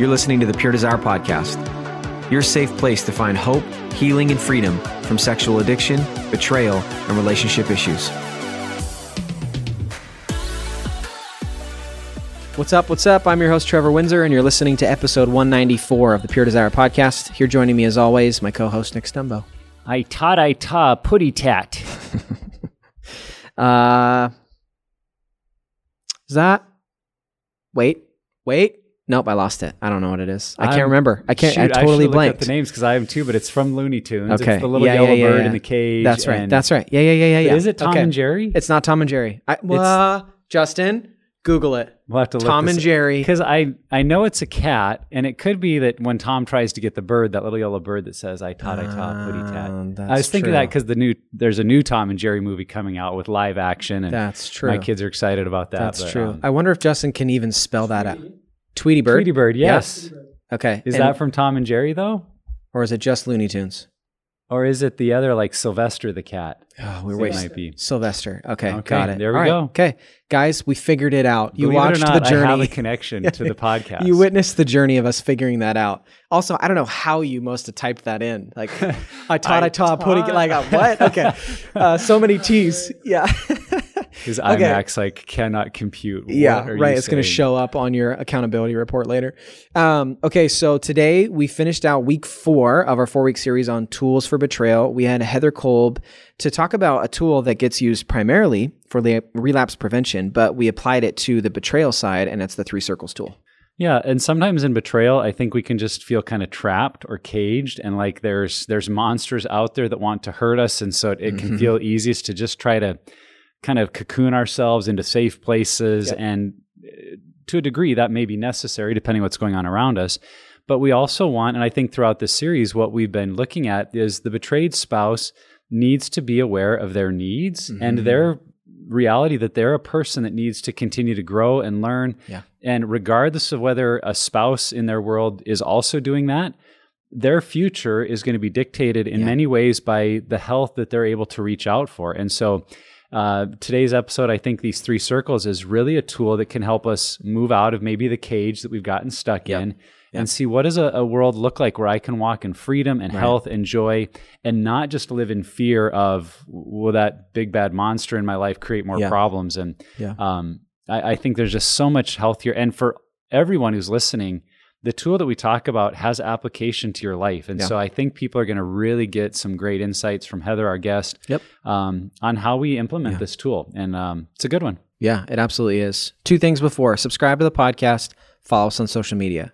You're listening to the Pure Desire Podcast, your safe place to find hope, healing, and freedom from sexual addiction, betrayal, and relationship issues. What's up? What's up? I'm your host, Trevor Windsor, and you're listening to episode 194 of the Pure Desire Podcast. Here joining me, as always, my co host, Nick Stumbo. I taught I ta putty tat. Uh, is that? Wait, wait. Nope, I lost it. I don't know what it is. I can't I'm- remember. I can't. Shoot, I totally look blanked. the names because I am too, but it's from Looney Tunes. Okay. It's the little Yeah, yellow yeah, bird yeah. in the cage. That's right. That's right. Yeah, yeah, yeah, yeah, yeah. Is it Tom Okay. and Jerry? It's not Tom and Jerry. I, well, Justin, Google it. We'll have to look Tom and Jerry. Because I, I know it's a cat, and it could be that when Tom tries to get the bird, that little yellow bird that says "I taught I taught putty tat." Um, I was thinking true. that because the new there's a new Tom and Jerry movie coming out with live action, and That's true. my kids are excited about that. That's but, true. um, I wonder if Justin can even spell that out. Tweety Bird. Tweety Bird, yes. Okay. Is And- that from Tom and Jerry though, or is it just Looney Tunes? or is it the other like Sylvester the cat? Oh, we're It waiting. might be. Sylvester. Okay, Okay, got it. there we right, go. Okay, guys, we figured it out. You Believe watched not, the journey. I have a connection to the podcast. You witnessed the journey of us figuring that out. Also, I don't know how you must have typed that in. Like, I taught, I, I taught, putting like, uh, what? Okay, uh, so many T's. Yeah, His Okay. IMAX like cannot compute. What yeah, right. It's going to show up on your accountability report later. Um, okay, so today we finished out week four of our four week series on tools for betrayal. We had Heather Kolb to talk about a tool that gets used primarily for la- relapse prevention, but we applied it to the betrayal side, and it's the three circles tool. Yeah, and sometimes in betrayal, I think we can just feel kind of trapped or caged, and like there's there's monsters out there that want to hurt us, and so it, it Mm-hmm. can feel easiest to just try to kind of cocoon ourselves into safe places, Yep. and uh, to a degree that may be necessary depending what's going on around us. But we also want, and I think throughout this series, what we've been looking at is the betrayed spouse needs to be aware of their needs and Mhm. their reality that they're a person that needs to continue to grow and learn. Yeah. And regardless of whether a spouse in their world is also doing that, their future is going to be dictated in Yeah. many ways by the health that they're able to reach out for. And so uh, today's episode, I think these three circles is really a tool that can help us move out of maybe the cage that we've gotten stuck Yep. in Yep. and see what does a, a world look like where I can walk in freedom and Right. health and joy and not just live in fear of will that big bad monster in my life create more Yeah. problems and Yeah. um, I, I think there's just so much health here and for everyone who's listening the tool that we talk about has application to your life and Yeah. so i think people are going to really get some great insights from heather our guest Yep. um, on how we implement Yeah. this tool and um, it's a good one Yeah, it absolutely is. Two things before subscribe to the podcast, follow us on social media.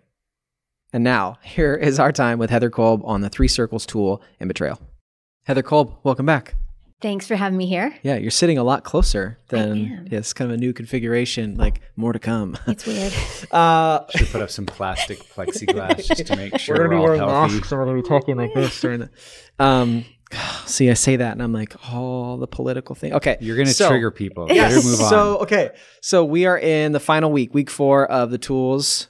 And now, here is our time with Heather Kolb on the three circles tool and betrayal. Heather Kolb, welcome back. Thanks for having me here. Yeah, you're sitting a lot closer than am. yeah, it's kind of a new configuration, like more to come. It's weird. Uh, should put up some plastic plexiglass just to make sure we're we're, gonna be all wearing healthy masks, and we're gonna be talking like this during the. Um, see, I say that, and I'm like, oh, the political thing. Okay, you're going to so- trigger people Yes. better move on So okay, so we are in the final week, week four of the tools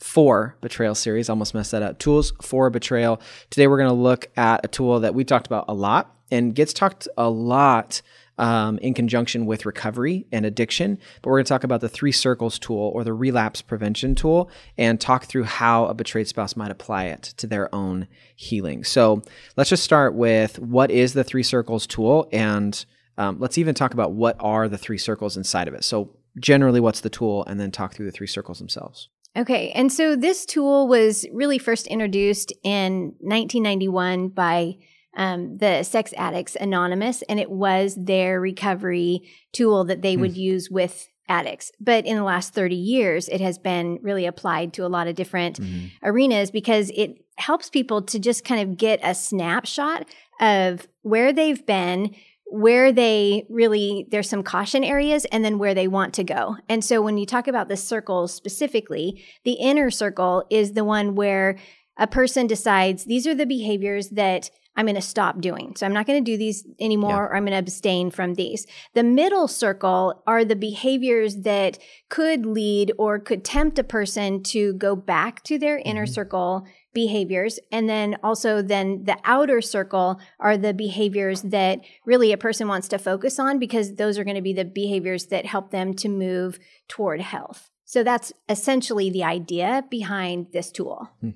for betrayal series. Almost messed that up. Tools for betrayal. Today we're going to look at a tool that we talked about a lot and gets talked a lot um, in conjunction with recovery and addiction. But we're going to talk about the three circles tool or the relapse prevention tool and talk through how a betrayed spouse might apply it to their own healing. So let's just start with what is the three circles tool and um, let's even talk about what are the three circles inside of it. So generally, what's the tool, and then talk through the three circles themselves. Okay, and so this tool was really first introduced in 1991 by um, the Sex Addicts Anonymous, and it was their recovery tool that they would use with addicts. But in the last 30 years, it has been really applied to a lot of different arenas because it helps people to just kind of get a snapshot of where they've been, where they really there's some caution areas and then where they want to go. And so when you talk about the circles specifically, the inner circle is the one where a person decides these are the behaviors that I'm going to stop doing. So I'm not going to do these anymore Yeah. or I'm going to abstain from these. The middle circle are the behaviors that could lead or could tempt a person to go back to their inner mm-hmm. circle behaviors and then also then the outer circle are the behaviors that really a person wants to focus on because those are going to be the behaviors that help them to move toward health So that's essentially the idea behind this tool. Hmm.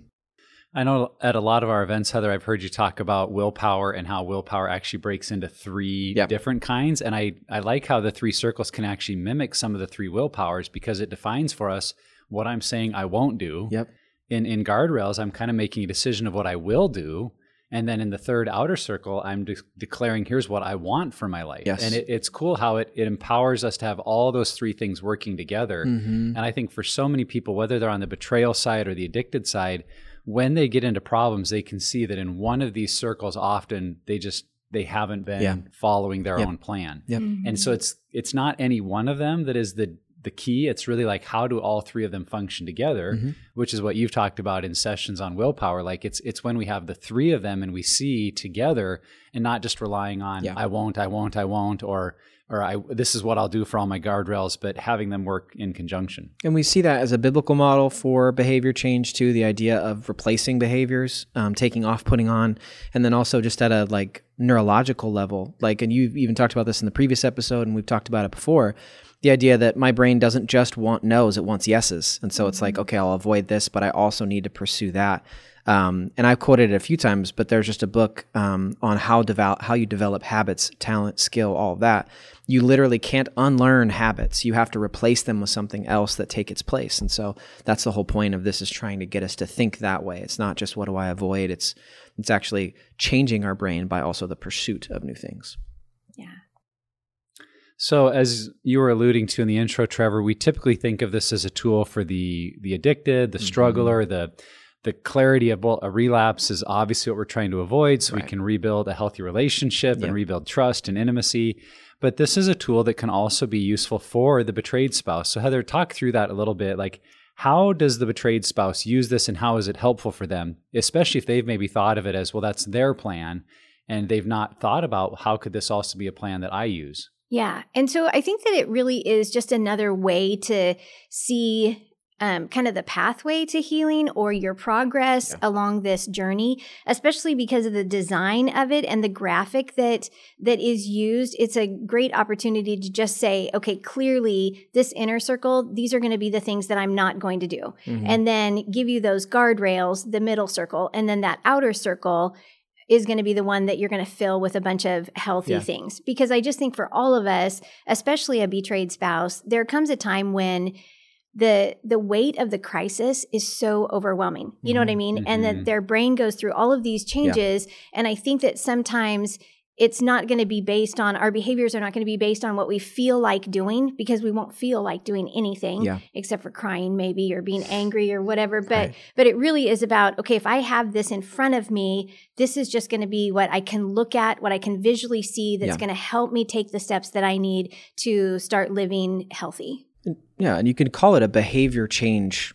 I know at a lot of our events, Heather, I've heard you talk about willpower and how willpower actually breaks into three Yep. different kinds. And I, I like how the three circles can actually mimic some of the three willpowers because it defines for us what I'm saying I won't do. Yep. In, in guardrails, I'm kind of making a decision of what I will do. And then in the third outer circle, I'm de- declaring here's what I want for my life. Yes. And it, it's cool how it, it empowers us to have all those three things working together. Mm-hmm. And I think for so many people, whether they're on the betrayal side or the addicted side, when they get into problems, they can see that in one of these circles, often they just they haven't been Yeah. following their Yep. own plan. Yep. And so it's it's not any one of them that is the the key. It's really like how do all three of them function together, Mhm. which is what you've talked about in sessions on willpower. Like it's it's when we have the three of them and we see together and not just relying on Yeah. I won't, I won't, I won't, or or I this is what I'll do for all my guardrails, but having them work in conjunction. And we see that as a biblical model for behavior change too. The idea of replacing behaviors, um, taking off, putting on, and then also just at a like neurological level. Like, and you even talked about this in the previous episode, and we've talked about it before. The idea that my brain doesn't just want no's; it wants yeses, and so it's like, okay, I'll avoid this, but I also need to pursue that. Um, and I've quoted it a few times, but there's just a book um, on how develop how you develop habits, talent, skill, all of that. You literally can't unlearn habits. You have to replace them with something else that take its place. And so that's the whole point of this is trying to get us to think that way. It's not just what do I avoid. It's it's actually changing our brain by also the pursuit of new things. Yeah. So, as you were alluding to in the intro, Trevor, we typically think of this as a tool for the the addicted, the mm-hmm. struggler, the the clarity of well, a relapse is obviously what we're trying to avoid, so we can rebuild a healthy relationship Yep. and rebuild trust and intimacy. But this is a tool that can also be useful for the betrayed spouse. So, Heather, talk through that a little bit. Like, how does the betrayed spouse use this, and how is it helpful for them, especially if they've maybe thought of it as well, that's their plan, and they've not thought about how could this also be a plan that I use. Yeah. And so I think that it really is just another way to see um, kind of the pathway to healing or your progress Yeah. along this journey, especially because of the design of it and the graphic that that is used. It's a great opportunity to just say, okay, clearly this inner circle, these are going to be the things that I'm not going to do. Mm-hmm. And then give you those guardrails, the middle circle, and then that outer circle is going to be the one that you're going to fill with a bunch of healthy Yeah. things. Because I just think for all of us, especially a betrayed spouse, there comes a time when the the weight of the crisis is so overwhelming. You know what I mean? And Mhm. that their brain goes through all of these changes and I think that sometimes it's not going to be based on our behaviors are not going to be based on what we feel like doing because we won't feel like doing anything Yeah. except for crying maybe or being angry or whatever but Right. but it really is about okay if i have this in front of me this is just going to be what i can look at what i can visually see that's Yeah. going to help me take the steps that i need to start living healthy Yeah, and you could call it a behavior change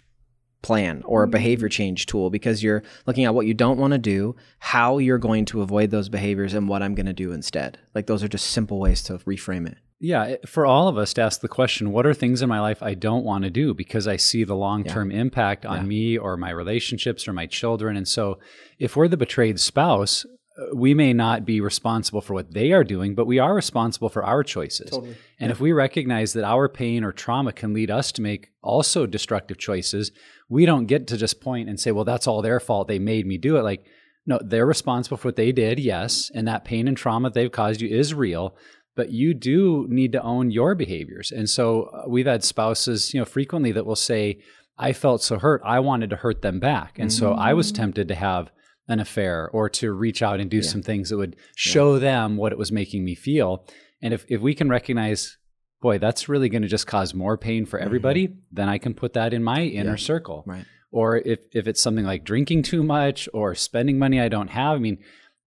plan or a behavior mm-hmm. change tool because you're looking at what you don't want to do, how you're going to avoid those behaviors, and what I'm going to do instead. Like those are just simple ways to reframe it. Yeah, for all of us to ask the question, what are things in my life I don't want to do because I see the long term impact on Yeah. me or my relationships or my children? And so, if we're the betrayed spouse, we may not be responsible for what they are doing, but we are responsible for our choices. And if we recognize that our pain or trauma can lead us to make also destructive choices, we don't get to just point and say, well, that's all their fault. They made me do it. Like, no, they're responsible for what they did, yes. And that pain and trauma they've caused you is real, but you do need to own your behaviors. And so uh, we've had spouses, you know, frequently that will say, I felt so hurt, I wanted to hurt them back. And so I was Mhm. tempted to have an affair or to reach out and do Yeah. some things that would show them what it was making me feel. And if, if we can recognize, boy, that's really going to just cause more pain for mm-hmm. everybody, then I can put that in my inner Yeah. circle. Right. Or if, if it's something like drinking too much or spending money I don't have, I mean,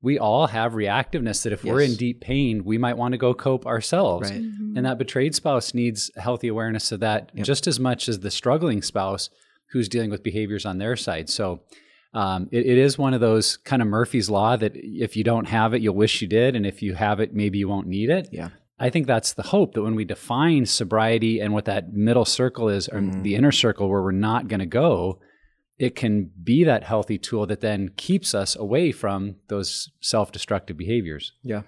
we all have reactiveness that if we're in deep pain, we might want to go cope ourselves. Right. Mm-hmm. And that betrayed spouse needs healthy awareness of that Yep. just as much as the struggling spouse who's dealing with behaviors on their side. So um, it, it is one of those kind of Murphy's Law that if you don't have it, you'll wish you did. And if you have it, maybe you won't need it. Yeah. I think that's the hope that when we define sobriety and what that middle circle is, or Mhm. the inner circle where we're not going to go, it can be that healthy tool that then keeps us away from those self destructive behaviors. Yeah.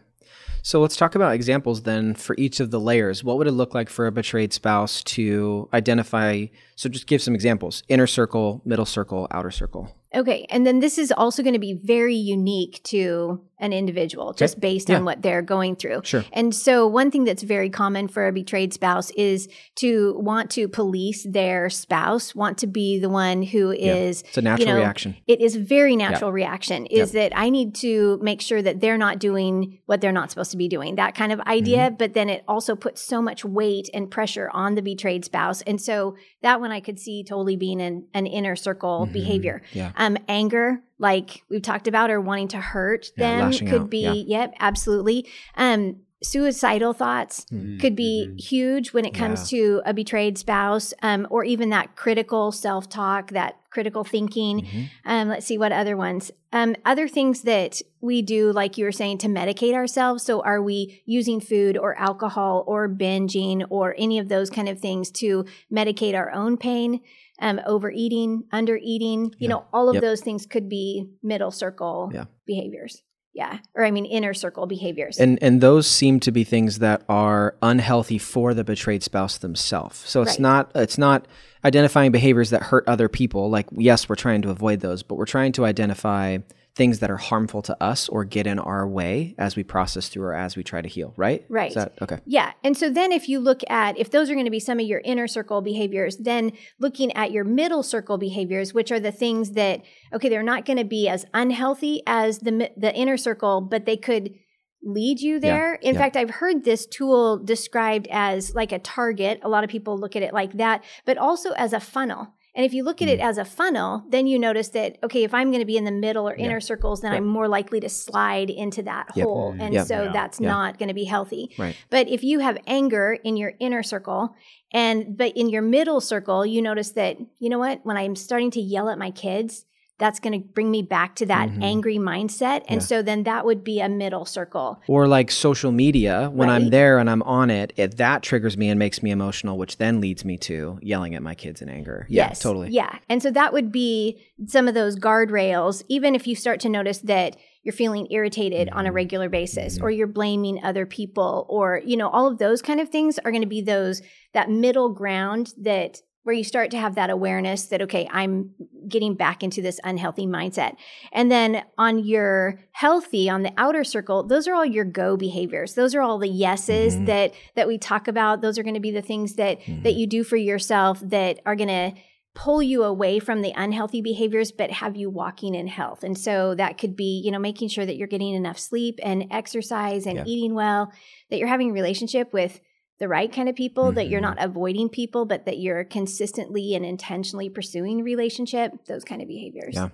So let's talk about examples then for each of the layers. What would it look like for a betrayed spouse to identify? So just give some examples inner circle, middle circle, outer circle. Okay. And then this is also going to be very unique to an individual just based Yeah. on what they're going through. Sure. And so, one thing that's very common for a betrayed spouse is to want to police their spouse, want to be the one who is. It's a natural you know, reaction. It is a very natural reaction. Is that I need to make sure that they're not doing what they're not supposed to be doing. That kind of idea, Mm-hmm. but then it also puts so much weight and pressure on the betrayed spouse. And so that one I could see totally being an, an inner circle behavior. Mm-hmm. Yeah. Um, anger, like we've talked about, or wanting to hurt Yeah, them could out, be, yeah. yep, absolutely. Um, suicidal thoughts could be huge when it comes to a betrayed spouse, um, or even that critical self talk, that critical thinking. Mm-hmm. Um, let's see what other ones. Um, other things that we do, like you were saying, to medicate ourselves. So, are we using food or alcohol or binging or any of those kind of things to medicate our own pain? Um, overeating, undereating, you know, all of Yep. those things could be middle circle Yeah. behaviors. Yeah. Or I mean, inner circle behaviors. And and those seem to be things that are unhealthy for the betrayed spouse themselves. So it's Right. not it's not identifying behaviors that hurt other people. Like yes, we're trying to avoid those, but we're trying to identify things that are harmful to us or get in our way as we process through or as we try to heal, right? Right. Is that okay? Yeah. And so then if you look at, if those are going to be some of your inner circle behaviors, then looking at your middle circle behaviors, which are the things that, okay, they're not going to be as unhealthy as the, the inner circle, but they could lead you there. In yeah. fact, I've heard this tool described as like a target. A lot of people look at it like that, but also as a funnel. And if you look at it Mm. as a funnel, then you notice that, okay, if I'm going to be in the middle or inner circles, then I'm more likely to slide into that Yep. hole. And Yep. so Yeah. that's Yeah. not going to be healthy. Right. But if you have anger in your inner circle and but in your middle circle, you notice that, you know what, when I'm starting to yell at my kids, that's going to bring me back to that Mhm. angry mindset. And Yeah. so then that would be a middle circle. Or like social media, when I'm there and I'm on it, it, that triggers me and makes me emotional, which then leads me to yelling at my kids in anger. Yeah, yes. totally. Yeah. And so that would be some of those guardrails, even if you start to notice that you're feeling irritated on a Mm-hmm. regular basis or you're blaming other people or, you know, all of those kind of things are going to be those, that middle ground that where you start to have that awareness that, okay, I'm getting back into this unhealthy mindset. And then on your healthy, on the outer circle, those are all your go behaviors. Those are all the yeses Mhm. that that we talk about. Those are going to be the things that Mm-hmm. that you do for yourself that are going to pull you away from the unhealthy behaviors but have you walking in health and so that could be you know making sure that you're getting enough sleep and exercise and Yeah. eating well that you're having a relationship with the right kind of people that you're Mhm. not avoiding people but that you're consistently and intentionally pursuing relationship those kind of behaviors Yeah.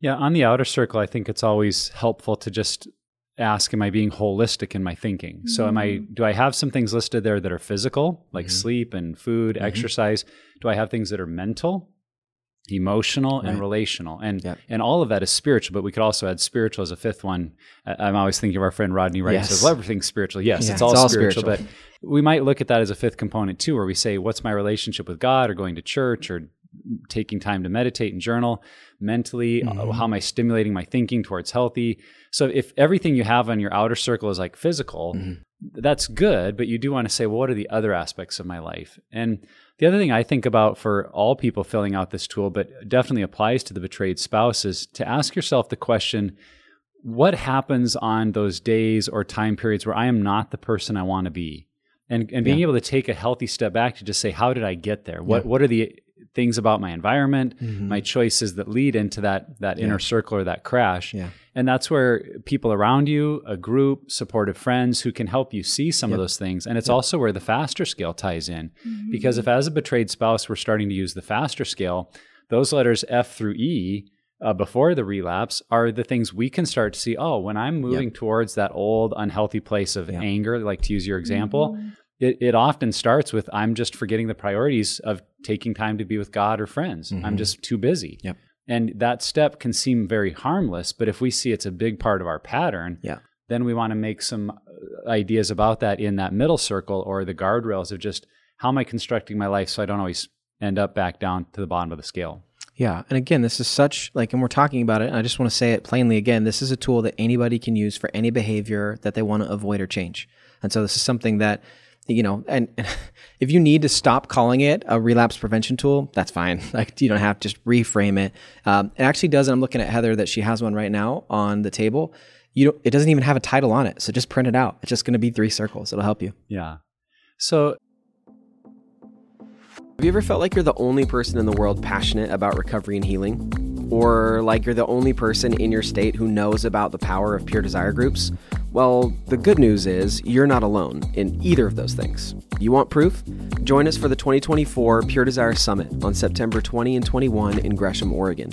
Yeah, on the outer circle, I think it's always helpful to just ask, am I being holistic in my thinking? So am I do I have some things listed there that are physical, like Mhm. sleep and food, Mhm. exercise? Do I have things that are mental, emotional, and Right. relational? And Yep. and all of that is spiritual, but we could also add spiritual as a fifth one. I'm always thinking of our friend Rodney Wright who Yes. says, well, everything's spiritual. Yes, Yeah, it's, all, it's all spiritual, spiritual. but we might look at that as a fifth component too, where we say, what's my relationship with God or going to church or taking time to meditate and journal mentally uh, Mhm. how am i stimulating my thinking towards healthy so if everything you have on your outer circle is like physical Mhm. that's good but you do want to say well what are the other aspects of my life and the other thing i think about for all people filling out this tool but definitely applies to the betrayed spouse is to ask yourself the question what happens on those days or time periods where i am not the person i want to be and and being Yeah. able to take a healthy step back to just say how did i get there what Yeah. what are the things about my environment Mhm. my choices that lead into that that Yeah. inner circle or that crash Yeah. and that's where people around you a group supportive friends who can help you see some of those things and it's also where the faster scale ties in because if as a betrayed spouse we're starting to use the faster scale those letters f through e uh, before the relapse are the things we can start to see oh when i'm moving towards that old unhealthy place of Yeah. anger like to use your example it, it often starts with I'm just forgetting the priorities of taking time to be with God or friends. I'm Mhm. just too busy. Yep. And that step can seem very harmless, but if we see it's a big part of our pattern, Yeah. then we want to make some uh, ideas about that in that middle circle or the guardrails of just how am I constructing my life so I don't always end up back down to the bottom of the scale. Yeah. And again, this is such like, and we're talking about it, and I just want to say it plainly again this is a tool that anybody can use for any behavior that they want to avoid or change. And so this is something that, you know, and, and if you need to stop calling it a relapse prevention tool, that's fine. Like, you don't have to just reframe it. Um, it actually does. And I'm looking at Heather that she has one right now on the table. You don't, it doesn't even have a title on it. So just print it out. It's just going to be three circles. It'll help you. Yeah. So Have you ever felt like you're the only person in the world passionate about recovery and healing? Or like you're the only person in your state who knows about the power of pure desire groups? Well, the good news is you're not alone in either of those things. You want proof? Join us for the 2024 Pure Desire Summit on September 20 and 21 in Gresham, Oregon.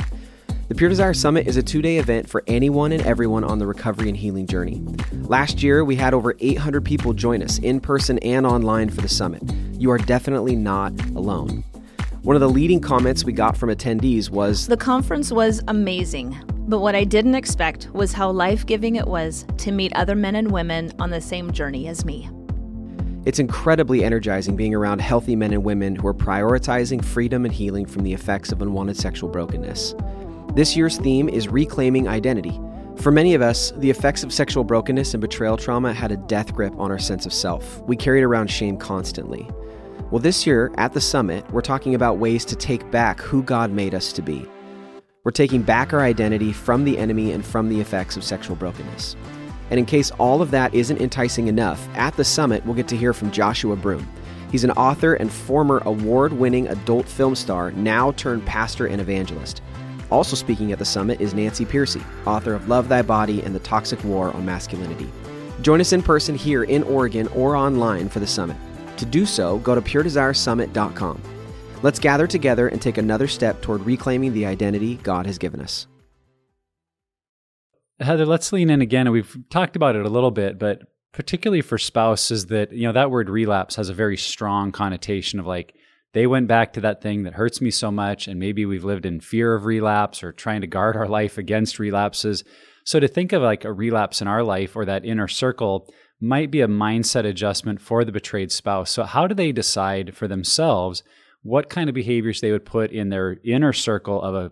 The Pure Desire Summit is a two day event for anyone and everyone on the recovery and healing journey. Last year, we had over 800 people join us in person and online for the summit. You are definitely not alone. One of the leading comments we got from attendees was The conference was amazing, but what I didn't expect was how life giving it was to meet other men and women on the same journey as me. It's incredibly energizing being around healthy men and women who are prioritizing freedom and healing from the effects of unwanted sexual brokenness. This year's theme is reclaiming identity. For many of us, the effects of sexual brokenness and betrayal trauma had a death grip on our sense of self. We carried around shame constantly. Well, this year at the summit, we're talking about ways to take back who God made us to be. We're taking back our identity from the enemy and from the effects of sexual brokenness. And in case all of that isn't enticing enough, at the summit, we'll get to hear from Joshua Broome. He's an author and former award winning adult film star, now turned pastor and evangelist. Also speaking at the summit is Nancy Pearcey, author of Love Thy Body and the Toxic War on Masculinity. Join us in person here in Oregon or online for the summit. To do so, go to puredesiresummit.com. Let's gather together and take another step toward reclaiming the identity God has given us. Heather, let's lean in again. We've talked about it a little bit, but particularly for spouses, that, you know, that word relapse has a very strong connotation of like, they went back to that thing that hurts me so much. And maybe we've lived in fear of relapse or trying to guard our life against relapses. So to think of like a relapse in our life or that inner circle might be a mindset adjustment for the betrayed spouse. So, how do they decide for themselves what kind of behaviors they would put in their inner circle of a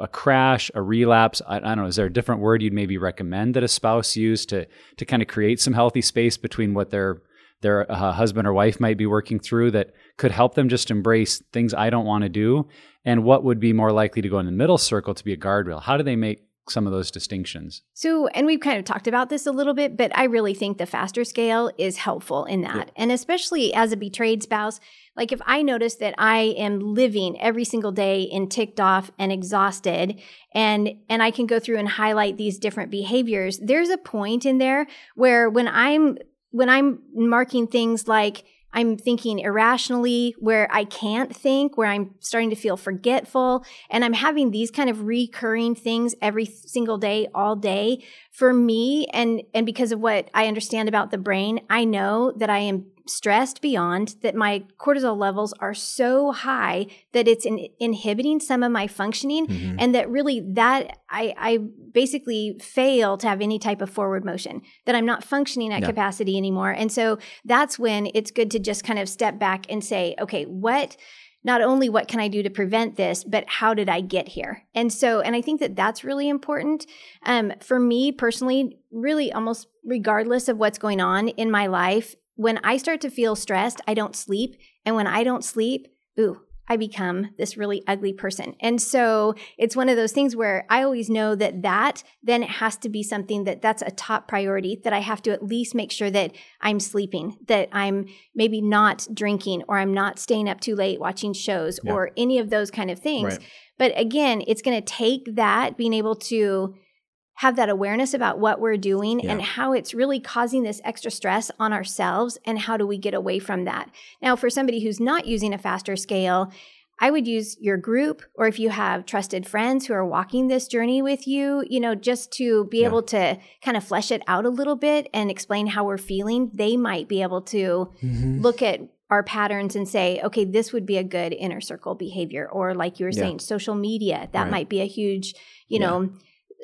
a crash, a relapse. I, I, don't know. Is there a different word you'd maybe recommend that a spouse use to to kind of create some healthy space between what their their uh, husband or wife might be working through that could help them just embrace things I don't want to do, and what would be more likely to go in the middle circle to be a guardrail? How do they make some of those distinctions. So, and we've kind of talked about this a little bit, but I really think the faster scale is helpful in that. Yeah. And especially as a betrayed spouse, like if I notice that I am living every single day in ticked off and exhausted and and I can go through and highlight these different behaviors, there's a point in there where when I'm when I'm marking things like I'm thinking irrationally, where I can't think, where I'm starting to feel forgetful, and I'm having these kind of recurring things every single day, all day. For me, and and because of what I understand about the brain, I know that I am stressed beyond that my cortisol levels are so high that it's in, inhibiting some of my functioning mm-hmm. and that really that I, I basically fail to have any type of forward motion that i'm not functioning at capacity anymore and so that's when it's good to just kind of step back and say okay what not only what can I do to prevent this, but how did I get here? And so, and I think that that's really important. Um, for me personally, really almost regardless of what's going on in my life, when I start to feel stressed, I don't sleep. And when I don't sleep, ooh, I become this really ugly person. And so it's one of those things where I always know that that then it has to be something that that's a top priority that I have to at least make sure that I'm sleeping, that I'm maybe not drinking or I'm not staying up too late watching shows yeah. or any of those kind of things. Right. But again, it's going to take that being able to have that awareness about what we're doing yeah. and how it's really causing this extra stress on ourselves and how do we get away from that. Now, for somebody who's not using a faster scale, I would use your group or if you have trusted friends who are walking this journey with you, you know, just to be yeah. able to kind of flesh it out a little bit and explain how we're feeling, they might be able to mm-hmm. look at our patterns and say, okay, this would be a good inner circle behavior. Or like you were yeah. saying, social media, that right. might be a huge, you yeah. know,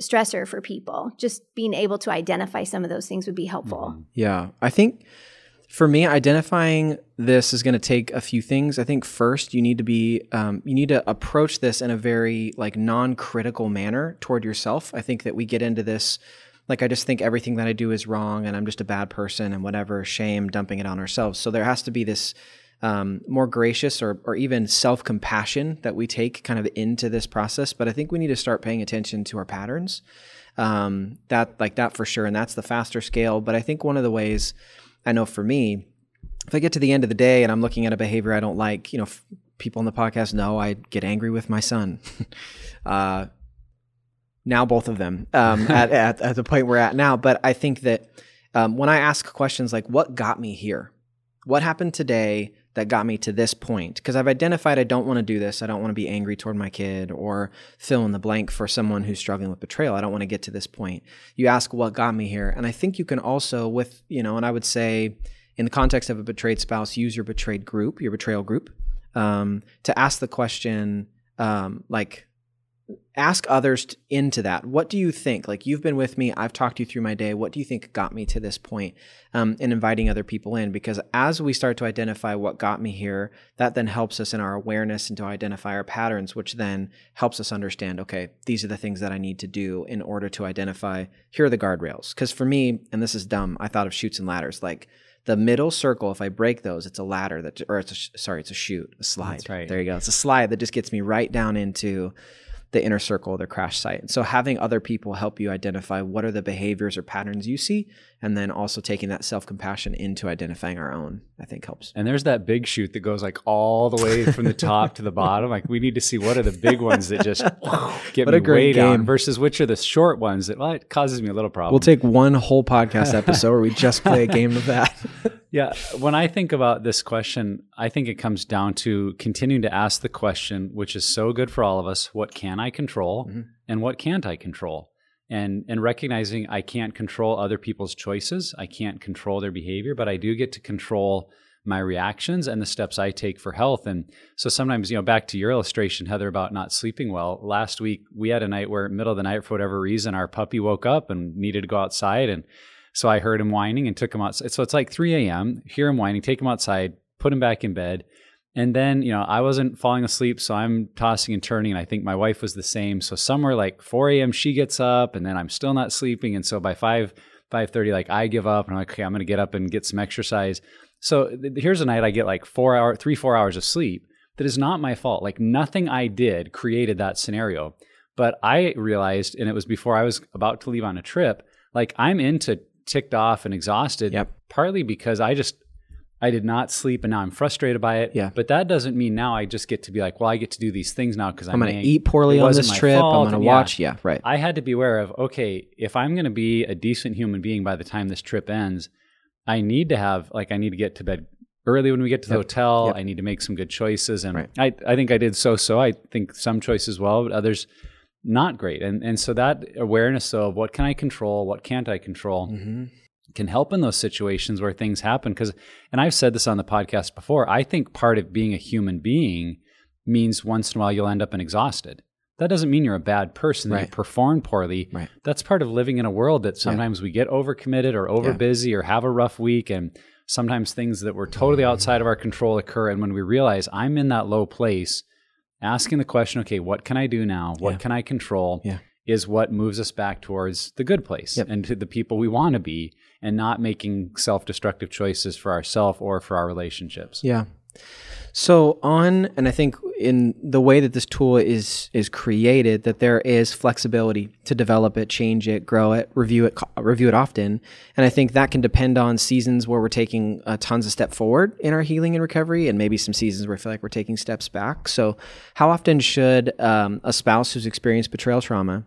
stressor for people. Just being able to identify some of those things would be helpful. Yeah. I think For me, identifying this is going to take a few things. I think first you need to be um, you need to approach this in a very like non-critical manner toward yourself. I think that we get into this like I just think everything that I do is wrong and I'm just a bad person and whatever shame dumping it on ourselves. So there has to be this um, more gracious or, or even self compassion that we take kind of into this process. But I think we need to start paying attention to our patterns. Um, that like that for sure, and that's the faster scale. But I think one of the ways I know for me, if I get to the end of the day and I'm looking at a behavior I don't like, you know, f- people on the podcast know I get angry with my son. uh, now both of them um, at, at, at the point we're at now. But I think that um, when I ask questions like, "What got me here? What happened today that got me to this point because I've identified I don't want to do this. I don't want to be angry toward my kid or fill in the blank for someone who's struggling with betrayal. I don't want to get to this point. You ask what got me here. And I think you can also, with, you know, and I would say in the context of a betrayed spouse, use your betrayed group, your betrayal group, um, to ask the question, um, like, ask others into that. What do you think? Like you've been with me, I've talked you through my day. What do you think got me to this point? Um, and inviting other people in because as we start to identify what got me here, that then helps us in our awareness and to identify our patterns, which then helps us understand. Okay, these are the things that I need to do in order to identify. Here are the guardrails. Because for me, and this is dumb, I thought of chutes and ladders. Like the middle circle, if I break those, it's a ladder that, or it's a, sorry, it's a chute, a slide. That's right. There you go. It's a slide that just gets me right down into the inner circle, the crash site. And so having other people help you identify what are the behaviors or patterns you see, and then also taking that self compassion into identifying our own, I think helps. And there's that big chute that goes like all the way from the top to the bottom. Like we need to see what are the big ones that just get What me a great way down versus which are the short ones that well, it causes me a little problem. We'll take one whole podcast episode where we just play a game of that. Yeah, when I think about this question, I think it comes down to continuing to ask the question, which is so good for all of us: What can I control, Mhm. and what can't I control? And and recognizing I can't control other people's choices, I can't control their behavior, but I do get to control my reactions and the steps I take for health. And so sometimes, you know, back to your illustration, Heather, about not sleeping well. Last week we had a night where middle of the night for whatever reason, our puppy woke up and needed to go outside and so I heard him whining and took him outside. So it's like 3 a.m., hear him whining, take him outside, put him back in bed. And then, you know, I wasn't falling asleep, so I'm tossing and turning. And I think my wife was the same. So somewhere like 4 a.m., she gets up, and then I'm still not sleeping. And so by 5, 5.30, like I give up and I'm like, okay, I'm going to get up and get some exercise. So th- here's a night I get like four hour, three, four hours of sleep. That is not my fault. Like nothing I did created that scenario. But I realized, and it was before I was about to leave on a trip, like I'm into ticked off and exhausted, Yep. partly because I just I did not sleep and now I'm frustrated by it. Yeah. But that doesn't mean now I just get to be like, well, I get to do these things now because I'm going to eat poorly on this trip. I'm going to yeah. watch. Yeah, right. I had to be aware of, okay, if I'm going to be a decent human being by the time this trip ends, I need to have, like, I need to get to bed early when we get to the Yep. hotel. Yep. I need to make some good choices. And Right. I, I think I did so so. I think some choices well, but others not great. And, and so that awareness of what can I control, what can't I control, hmm can help in those situations where things happen. Because and I've said this on the podcast before I think part of being a human being means once in a while you'll end up and exhausted. That doesn't mean you're a bad person that you perform poorly. Right. that's part of living in a world that sometimes we get overcommitted or over busy or have a rough week and sometimes things that were totally outside of our control occur and when we realize I'm in that low place asking the question okay what can I do now? What Yeah. can I control? Yeah. Is what moves us back towards the good place Yep. and to the people we want to be and not making self-destructive choices for ourselves or for our relationships. Yeah. So on, and I think in the way that this tool is is created, that there is flexibility to develop it, change it, grow it, review it, review it often, and I think that can depend on seasons where we're taking uh, tons of step forward in our healing and recovery, and maybe some seasons where I feel like we're taking steps back. So, how often should um, a spouse who's experienced betrayal trauma?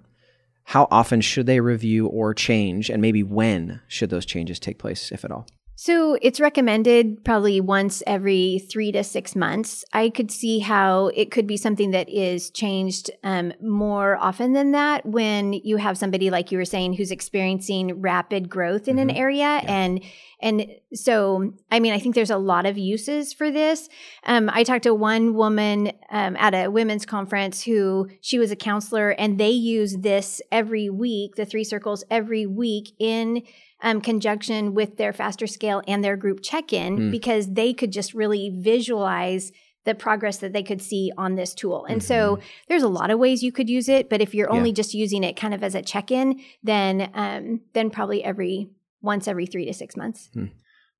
How often should they review or change, and maybe when should those changes take place, if at all? So it's recommended probably once every three to six months. I could see how it could be something that is changed um, more often than that when you have somebody like you were saying who's experiencing rapid growth in an area and And so, I mean, I think there's a lot of uses for this. Um, I talked to one woman um, at a women's conference who she was a counselor, and they use this every week, the three circles every week in um, conjunction with their faster scale and their group check in mm. because they could just really visualize the progress that they could see on this tool. And mm-hmm. so there's a lot of ways you could use it, but if you're only yeah. just using it kind of as a check-in, then um, then probably every once every three to six months. Hmm.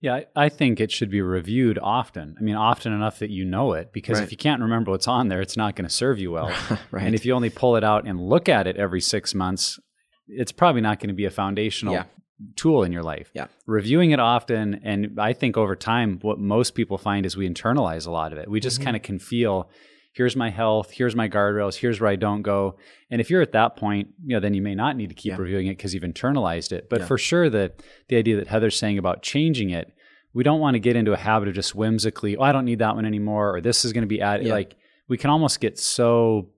Yeah, I think it should be reviewed often. I mean, often enough that you know it, because right. if you can't remember what's on there, it's not going to serve you well. right. And if you only pull it out and look at it every six months, it's probably not going to be a foundational yeah tool in your life. Yeah. Reviewing it often. And I think over time, what most people find is we internalize a lot of it. We just mm-hmm. kind of can feel here's my health, here's my guardrails, here's where I don't go. And if you're at that point, you know, then you may not need to keep yeah. reviewing it because you've internalized it. But yeah. for sure, the the idea that Heather's saying about changing it, we don't want to get into a habit of just whimsically, oh, I don't need that one anymore, or this is going to be added. Yeah. Like we can almost get so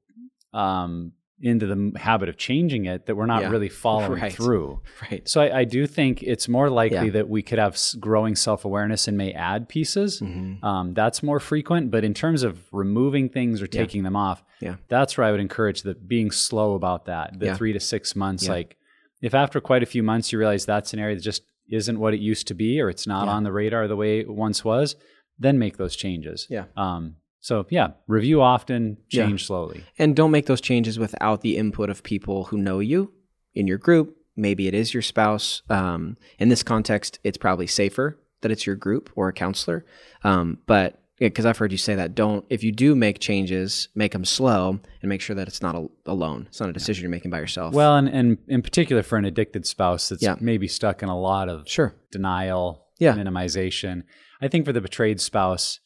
um, into the habit of changing it that we're not yeah. really following right. through. Right. So I, I, do think it's more likely yeah. that we could have growing self awareness and may add pieces. Mm-hmm. Um, that's more frequent. But in terms of removing things or taking yeah. them off, yeah. that's where I would encourage that being slow about that. The three to six months. Like if after quite a few months you realize that's an area that just isn't what it used to be or it's not on the radar the way it once was, then make those changes. Yeah. Um, so yeah, review often, change yeah. slowly. And don't make those changes without the input of people who know you in your group. Maybe it is your spouse. Um, in this context, it's probably safer that it's your group or a counselor. Um, but because I've heard you say that, don't if you do make changes, make them slow and make sure that it's not a, alone. It's not a decision yeah. you're making by yourself. Well, and, and in particular for an addicted spouse that's yeah. maybe stuck in a lot of sure. denial, yeah. minimization. I think for the betrayed spouse,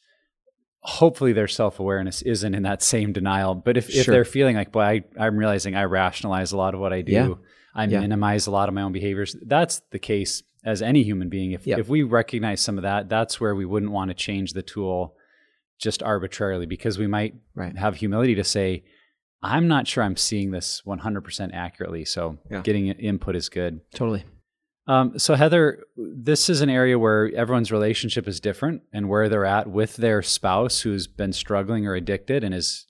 hopefully their self-awareness isn't in that same denial but if, sure. if they're feeling like boy I, i'm realizing i rationalize a lot of what i do yeah. i yeah. minimize a lot of my own behaviors that's the case as any human being if, yep. if we recognize some of that that's where we wouldn't want to change the tool just arbitrarily because we might right. have humility to say i'm not sure i'm seeing this 100% accurately so yeah. getting input is good totally um, so, Heather, this is an area where everyone's relationship is different and where they're at with their spouse who's been struggling or addicted and is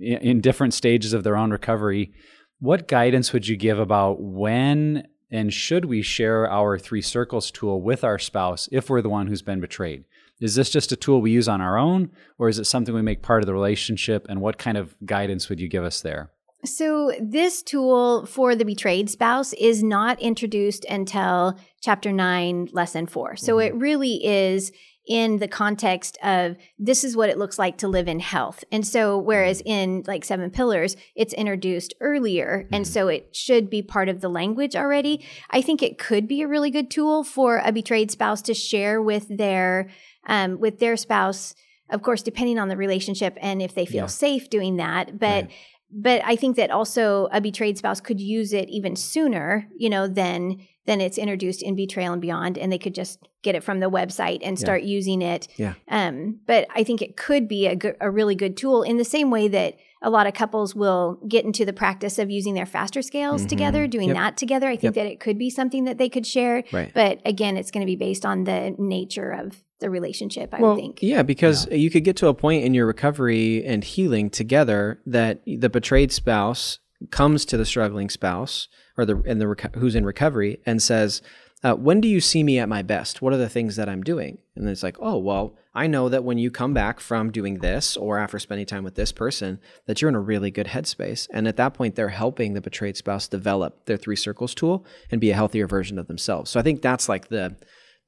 in different stages of their own recovery. What guidance would you give about when and should we share our three circles tool with our spouse if we're the one who's been betrayed? Is this just a tool we use on our own, or is it something we make part of the relationship? And what kind of guidance would you give us there? So, this tool for the betrayed spouse is not introduced until chapter 9, lesson 4. So, mm-hmm. it really is in the context of this is what it looks like to live in health. And so, whereas mm-hmm. in like Seven Pillars, it's introduced earlier. Mm-hmm. And so, it should be part of the language already. I think it could be a really good tool for a betrayed spouse to share with their um, with their spouse of course depending on the relationship and if they feel yeah. safe doing that but right but I think that also a betrayed spouse could use it even sooner, you know, than than it's introduced in Betrayal and Beyond, and they could just get it from the website and start yeah. using it. Yeah. Um, but I think it could be a, go- a really good tool in the same way that a lot of couples will get into the practice of using their faster scales mm-hmm. together, doing yep. that together. I think yep. that it could be something that they could share. Right. But again, it's going to be based on the nature of the relationship, I well, would think. Yeah, because yeah. you could get to a point in your recovery and healing together that the betrayed spouse comes to the struggling spouse or the and the who's in recovery and says, uh, "When do you see me at my best? What are the things that I'm doing?" And it's like, "Oh, well, I know that when you come back from doing this or after spending time with this person, that you're in a really good headspace." And at that point, they're helping the betrayed spouse develop their three circles tool and be a healthier version of themselves. So I think that's like the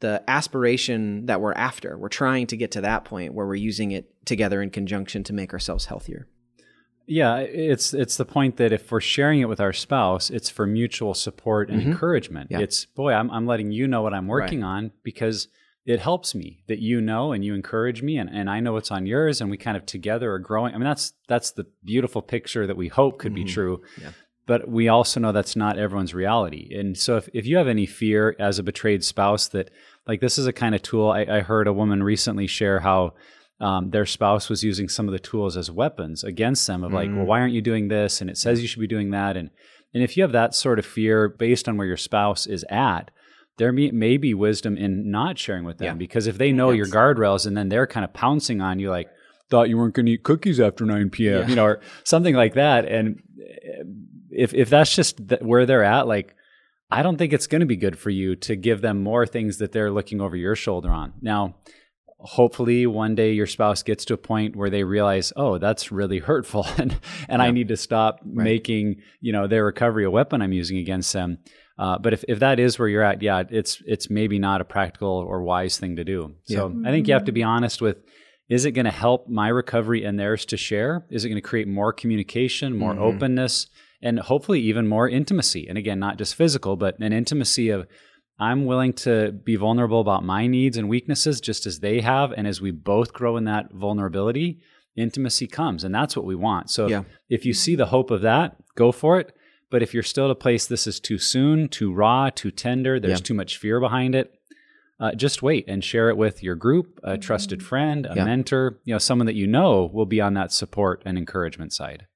the aspiration that we're after. We're trying to get to that point where we're using it together in conjunction to make ourselves healthier. Yeah, it's it's the point that if we're sharing it with our spouse, it's for mutual support and mm-hmm. encouragement. Yeah. It's boy, I'm I'm letting you know what I'm working right. on because it helps me that you know and you encourage me and, and I know what's on yours and we kind of together are growing. I mean that's that's the beautiful picture that we hope could mm-hmm. be true. Yeah. But we also know that's not everyone's reality. And so if, if you have any fear as a betrayed spouse that like this is a kind of tool, I, I heard a woman recently share how um, their spouse was using some of the tools as weapons against them of like, mm. well, why aren't you doing this? And it says you should be doing that. And and if you have that sort of fear based on where your spouse is at, there may, may be wisdom in not sharing with them Yeah. because if they know your guardrails and then they're kind of pouncing on you like thought you weren't going to eat cookies after 9 p.m. Yeah. you know or something like that and uh, if if that's just th- where they're at like I don't think it's going to be good for you to give them more things that they're looking over your shoulder on. Now, hopefully one day your spouse gets to a point where they realize, "Oh, that's really hurtful and and I need to stop making, you know, their recovery a weapon I'm using against them." Uh, but if, if that is where you're at, yeah, it's it's maybe not a practical or wise thing to do. So I think you have to be honest with is it going to help my recovery and theirs to share? Is it going to create more communication, more Mhm. openness, and hopefully even more intimacy? And again, not just physical, but an intimacy of I'm willing to be vulnerable about my needs and weaknesses just as they have. And as we both grow in that vulnerability, intimacy comes. And that's what we want. So Yeah. if you see the hope of that, go for it. But if you're still at a place this is too soon, too raw, too tender, there's Yeah. too much fear behind it, uh, just wait and share it with your group, a trusted friend, a Yeah. mentor, you know, someone that you know will be on that support and encouragement side.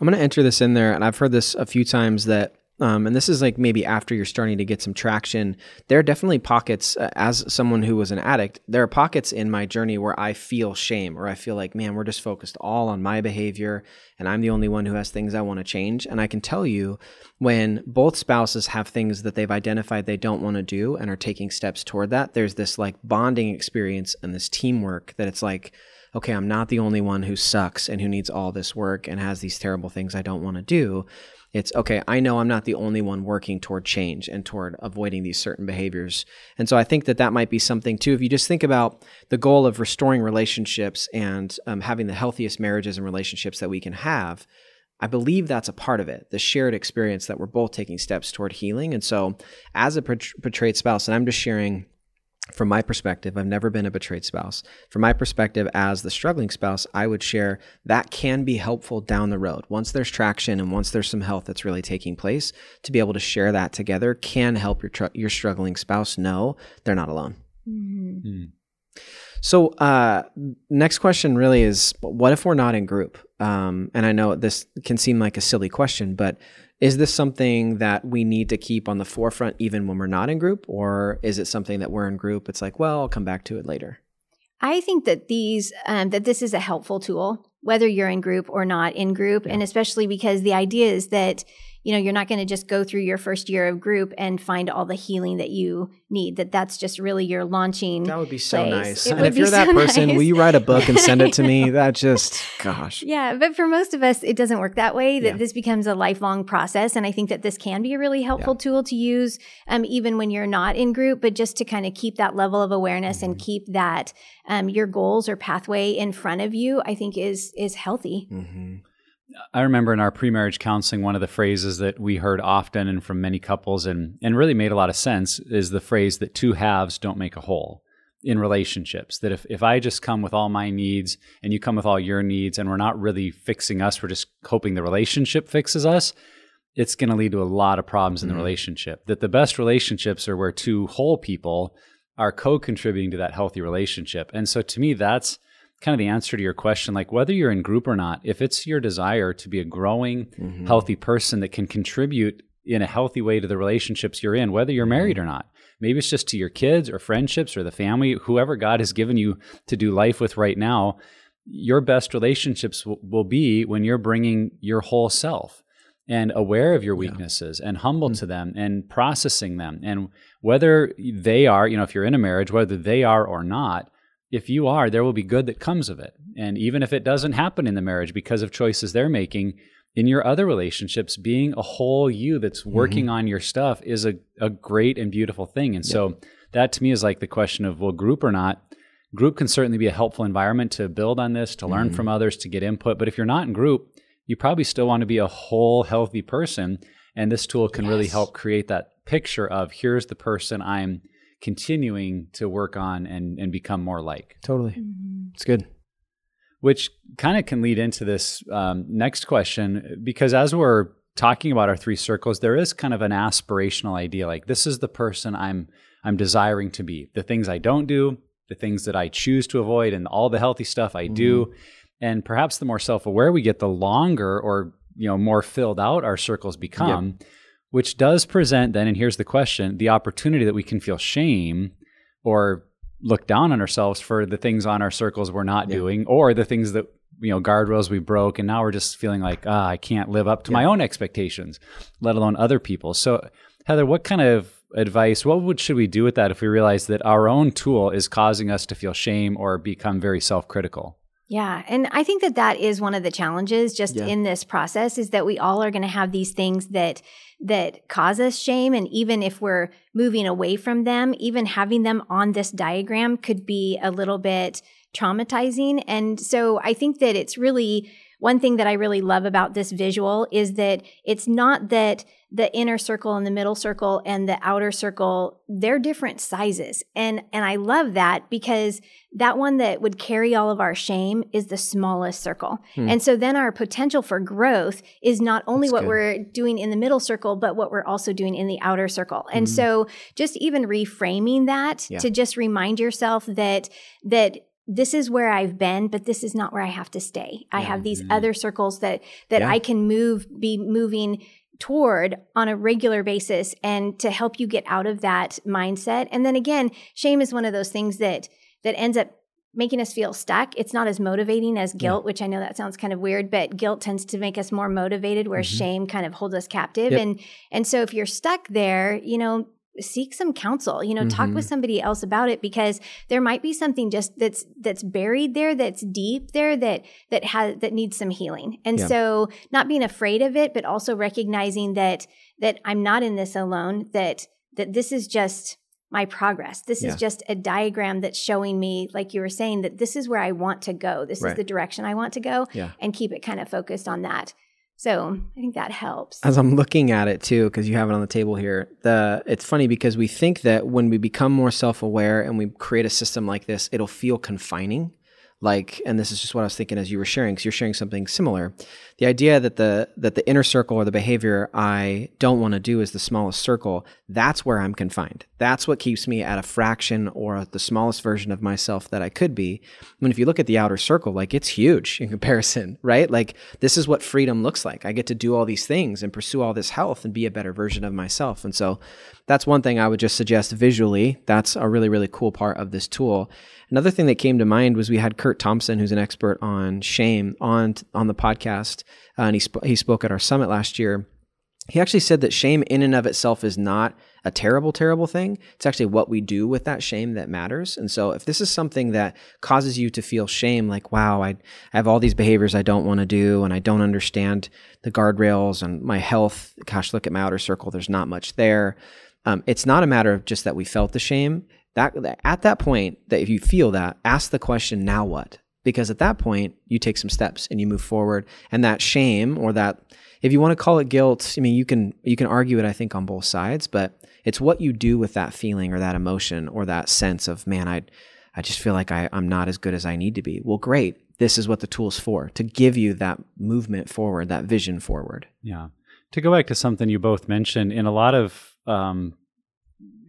I'm going to enter this in there, and I've heard this a few times that, um, and this is like maybe after you're starting to get some traction. There are definitely pockets, uh, as someone who was an addict, there are pockets in my journey where I feel shame, or I feel like, man, we're just focused all on my behavior, and I'm the only one who has things I want to change. And I can tell you, when both spouses have things that they've identified they don't want to do and are taking steps toward that, there's this like bonding experience and this teamwork that it's like, okay, I'm not the only one who sucks and who needs all this work and has these terrible things I don't want to do. It's okay, I know I'm not the only one working toward change and toward avoiding these certain behaviors. And so I think that that might be something too. If you just think about the goal of restoring relationships and um, having the healthiest marriages and relationships that we can have, I believe that's a part of it, the shared experience that we're both taking steps toward healing. And so, as a betrayed spouse, and I'm just sharing from my perspective, I've never been a betrayed spouse. From my perspective, as the struggling spouse, I would share that can be helpful down the road. Once there's traction and once there's some health that's really taking place, to be able to share that together can help your tr- your struggling spouse know they're not alone. Mhm. So, uh, next question really is what if we're not in group? Um, and I know this can seem like a silly question, but is this something that we need to keep on the forefront even when we're not in group? Or is it something that we're in group? It's like, well, I'll come back to it later. I think that these um, that this is a helpful tool, whether you're in group or not in group, and especially because the idea is that you know you're not going to just go through your first year of group and find all the healing that you need. That that's just really your launching. That would be so place. nice. It and if you're that so person, nice. will you write a book and send it to me? That just, gosh. Yeah, but for most of us, it doesn't work that way. That Yeah. this becomes a lifelong process, and I think that this can be a really helpful tool to use, um, even when you're not in group. But just to kind of keep that level of awareness and Mm-hmm. keep that um, your goals or pathway in front of you, I think is is healthy. Mm-hmm. I remember in our pre-marriage counseling, one of the phrases that we heard often and from many couples, and and really made a lot of sense, is the phrase that two halves don't make a whole in relationships. That if if I just come with all my needs and you come with all your needs, and we're not really fixing us, we're just hoping the relationship fixes us. It's going to lead to a lot of problems in the mm-hmm. relationship. That the best relationships are where two whole people are co-contributing to that healthy relationship. And so to me, that's kind of the answer to your question like whether you're in group or not if it's your desire to be a growing Mm-hmm. healthy person that can contribute in a healthy way to the relationships you're in whether you're married or not maybe it's just to your kids or friendships or the family whoever god has given you to do life with right now your best relationships will, will be when you're bringing your whole self and aware of your weaknesses and humble to them and processing them. And whether they are you know if you're in a marriage whether they are or not if you are, there will be good that comes of it. And even if it doesn't happen in the marriage because of choices they're making, in your other relationships, being a whole you that's mm-hmm. working on your stuff is a, a great and beautiful thing. And so that to me is like the question of, well, group or not, group can certainly be a helpful environment to build on this, to learn mm-hmm. from others, to get input. But if you're not in group, you probably still want to be a whole healthy person. And this tool can really help create that picture of here's the person I'm continuing to work on and, and become more like, Totally. It's good. which kind of can lead into this um, next question. Because as we're talking about our three circles, there is kind of an aspirational idea like this is the person I'm I'm desiring to be. The things I don't do, the things that I choose to avoid, and all the healthy stuff I do. And perhaps the more self aware we get, the longer or you know more filled out our circles become. Which does present then, and here's the question the opportunity that we can feel shame or look down on ourselves for the things on our circles we're not yeah. doing or the things that you know guardrails we broke and now we're just feeling like ah, i can't live up to yeah. my own expectations let alone other people so heather what kind of advice what would should we do with that if we realize that our own tool is causing us to feel shame or become very self-critical yeah. And I think that that is one of the challenges just yeah. in this process is that we all are going to have these things that that cause us shame and even if we're moving away from them, even having them on this diagram could be a little bit traumatizing. And so I think that it's really one thing that I really love about this visual is that it's not that the inner circle and the middle circle and the outer circle they're different sizes and and I love that because that one that would carry all of our shame is the smallest circle. Hmm. And so then our potential for growth is not only That's what good. we're doing in the middle circle but what we're also doing in the outer circle. And mm-hmm. so just even reframing that yeah. to just remind yourself that that this is where I've been, but this is not where I have to stay. I have these mm-hmm. other circles that that yeah. I can move, be moving toward on a regular basis and to help you get out of that mindset. And then again, shame is one of those things that that ends up making us feel stuck. It's not as motivating as guilt, yeah. which I know that sounds kind of weird, but guilt tends to make us more motivated where mm-hmm. shame kind of holds us captive. Yep. And and so if you're stuck there, you know, seek some counsel you know mm-hmm. talk with mm-hmm. somebody else about it because there might be something just that's that's buried there that's deep there that that has that needs some healing and yeah. so not being afraid of it but also recognizing that that i'm not in this alone that that this is just my progress this yeah. is just a diagram that's showing me like you were saying that this is where i want to go this right. is the direction i want to go yeah. and keep it kind of focused on that so I think that helps. As I'm looking at it too, because you have it on the table here, the it's funny because we think that when we become more self-aware and we create a system like this, it'll feel confining like and this is just what i was thinking as you were sharing because you're sharing something similar the idea that the that the inner circle or the behavior i don't want to do is the smallest circle that's where i'm confined. That's what keeps me at a fraction or the smallest version of myself that i could be. I mean if you look at the outer circle like it's huge in comparison right? Like this is what freedom looks like. I get to do all these things and pursue all this health and be a better version of myself. And so that's one thing i would just suggest visually. That's a really really cool part of this tool. Another thing that came to mind was we had Curt Thompson, who's an expert on shame, on on the podcast, uh, and he sp- he spoke at our summit last year. He actually said that shame in and of itself is not a terrible, terrible thing. It's actually what we do with that shame that matters. And so, if this is something that causes you to feel shame, like, wow, I, I have all these behaviors I don't want to do, and I don't understand the guardrails and my health. Gosh, look at my outer circle. There's not much there. Um, it's not a matter of just that we felt the shame that at that point that if you feel that ask the question now what because at that point you take some steps and you move forward. And that shame or that if you want to call it guilt i mean you can you can argue it i think on both sides but it's what you do with that feeling or that emotion or that sense of man i i just feel like I, i'm not as good as i need to be. Well great. This is what the tool's for to give you that movement forward that vision forward. Yeah. To go back to something you both mentioned in a lot of um,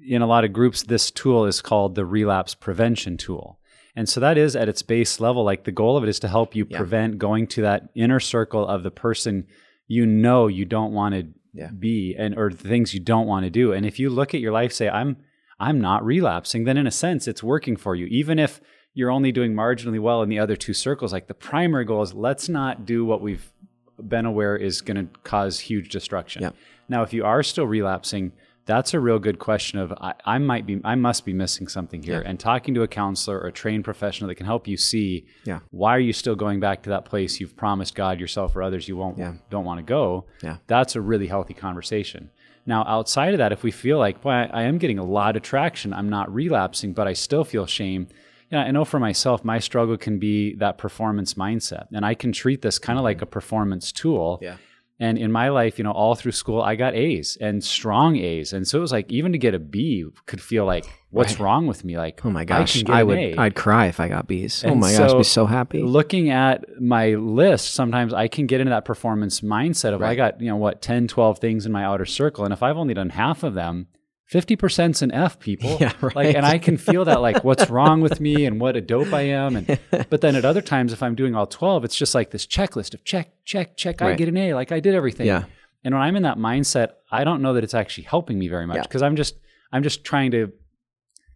in a lot of groups, this tool is called the relapse prevention tool. And so that is at its base level, like the goal of it is to help you yeah. prevent going to that inner circle of the person you know you don't want to yeah. be and or the things you don't want to do. And if you look at your life, say, I'm I'm not relapsing, then in a sense it's working for you. Even if you're only doing marginally well in the other two circles, like the primary goal is let's not do what we've been aware is going to cause huge destruction. Yeah. Now, if you are still relapsing, that's a real good question of I, I, might be I must be missing something here. Yeah. And talking to a counselor or a trained professional that can help you see yeah. why are you still going back to that place you've promised God, yourself, or others you won't yeah. don't want to go. Yeah. That's a really healthy conversation. Now, outside of that, if we feel like, boy, I, I am getting a lot of traction, I'm not relapsing, but I still feel shame. Yeah, I know for myself, my struggle can be that performance mindset. And I can treat this kind of mm-hmm. like a performance tool. Yeah and in my life, you know, all through school, I got A's and strong A's. And so it was like, even to get a B could feel like, what's right. wrong with me? Like, oh my gosh, I, I would, i I'd cry if I got B's. Oh and oh my so gosh, I'd be so happy. Looking at my list, sometimes I can get into that performance mindset of, right. I got, you know, what, 10, 12 things in my outer circle. And if I've only done half of them, 50%'s an F people. Yeah, right. Like, and I can feel that like what's wrong with me and what a dope I am. And, but then at other times, if I'm doing all 12, it's just like this checklist of check, check, check. Right. I get an A, like I did everything. Yeah. And when I'm in that mindset, I don't know that it's actually helping me very much Yeah. because I'm just I'm just trying to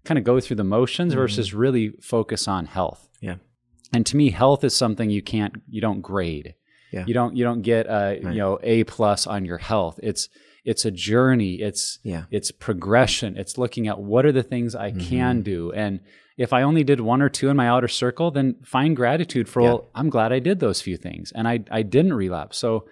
kind of go through the motions Mhm. versus really focus on health. Yeah. And to me, health is something you can't you don't grade. Yeah. You don't you don't get a Right. you know A plus on your health. It's it's a journey. It's Yeah. it's progression. It's looking at what are the things I Mm-hmm. can do. And if I only did one or two in my outer circle, then find gratitude for, Yeah. well, I'm glad I did those few things and I, I didn't relapse. So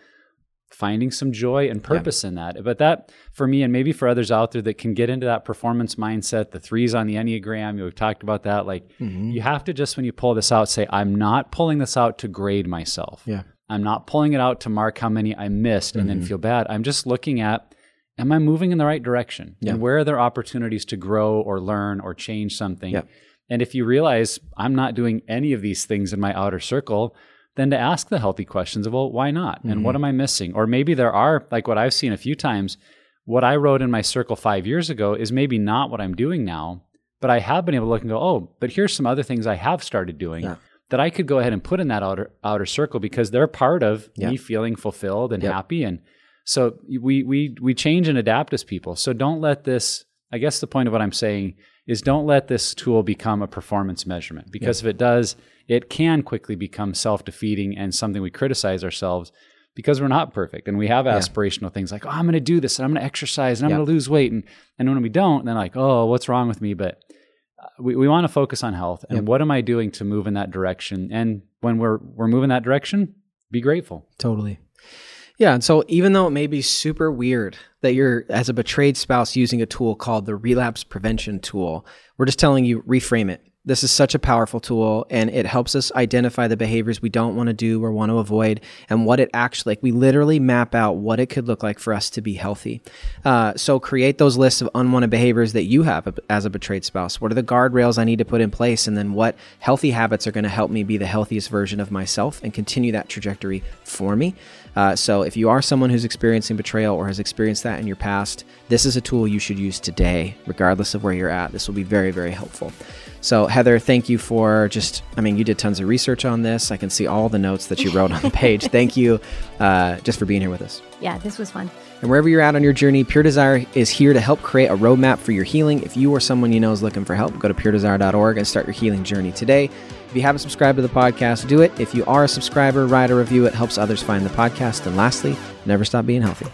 finding some joy and purpose in that. But that for me and maybe for others out there that can get into that performance mindset, the threes on the Enneagram, we've talked about that. Like Mhm. you have to just when you pull this out, say, I'm not pulling this out to grade myself. Yeah. I'm not pulling it out to mark how many I missed and then Mhm. feel bad. I'm just looking at am I moving in the right direction? Yeah. And where are there opportunities to grow or learn or change something? Yeah. And if you realize I'm not doing any of these things in my outer circle, then to ask the healthy questions of, well, why not? And Mm-hmm. what am I missing? Or maybe there are, like what I've seen a few times, what I wrote in my circle five years ago is maybe not what I'm doing now, but I have been able to look and go, oh, but here's some other things I have started doing Yeah. That I could go ahead and put in that outer outer circle because they're part of Yeah. me feeling fulfilled and happy. And so we we we change and adapt as people. So don't let this. I guess the point of what I'm saying is don't let this tool become a performance measurement because if it does, it can quickly become self defeating and something we criticize ourselves because we're not perfect and we have Yeah. aspirational things like oh I'm going to do this and I'm going to exercise and I'm Yeah. going to lose weight and and when we don't then like oh what's wrong with me but we, we want to focus on health and Yep. what am I doing to move in that direction and when we're we're moving that direction be grateful Totally. Yeah. And so even though it may be super weird that you're as a betrayed spouse using a tool called the relapse prevention tool, we're just telling you reframe it. This is such a powerful tool and it helps us identify the behaviors we don't want to do or want to avoid and what it actually like. We literally map out what it could look like for us to be healthy. Uh, so create those lists of unwanted behaviors that you have as a betrayed spouse. What are the guardrails I need to put in place? And then what healthy habits are going to help me be the healthiest version of myself and continue that trajectory for me? Uh, so if you are someone who's experiencing betrayal or has experienced that in your past, this is a tool you should use today, regardless of where you're at. This will be very, very helpful. So, Heather, thank you for just, I mean, you did tons of research on this. I can see all the notes that you wrote on the page. Thank you uh, just for being here with us. Yeah, this was fun. And wherever you're at on your journey, Pure Desire is here to help create a roadmap for your healing. If you or someone you know is looking for help, go to puredesire.org and start your healing journey today. If you haven't subscribed to the podcast, do it. If you are a subscriber, write a review. It helps others find the podcast. And lastly, never stop being healthy.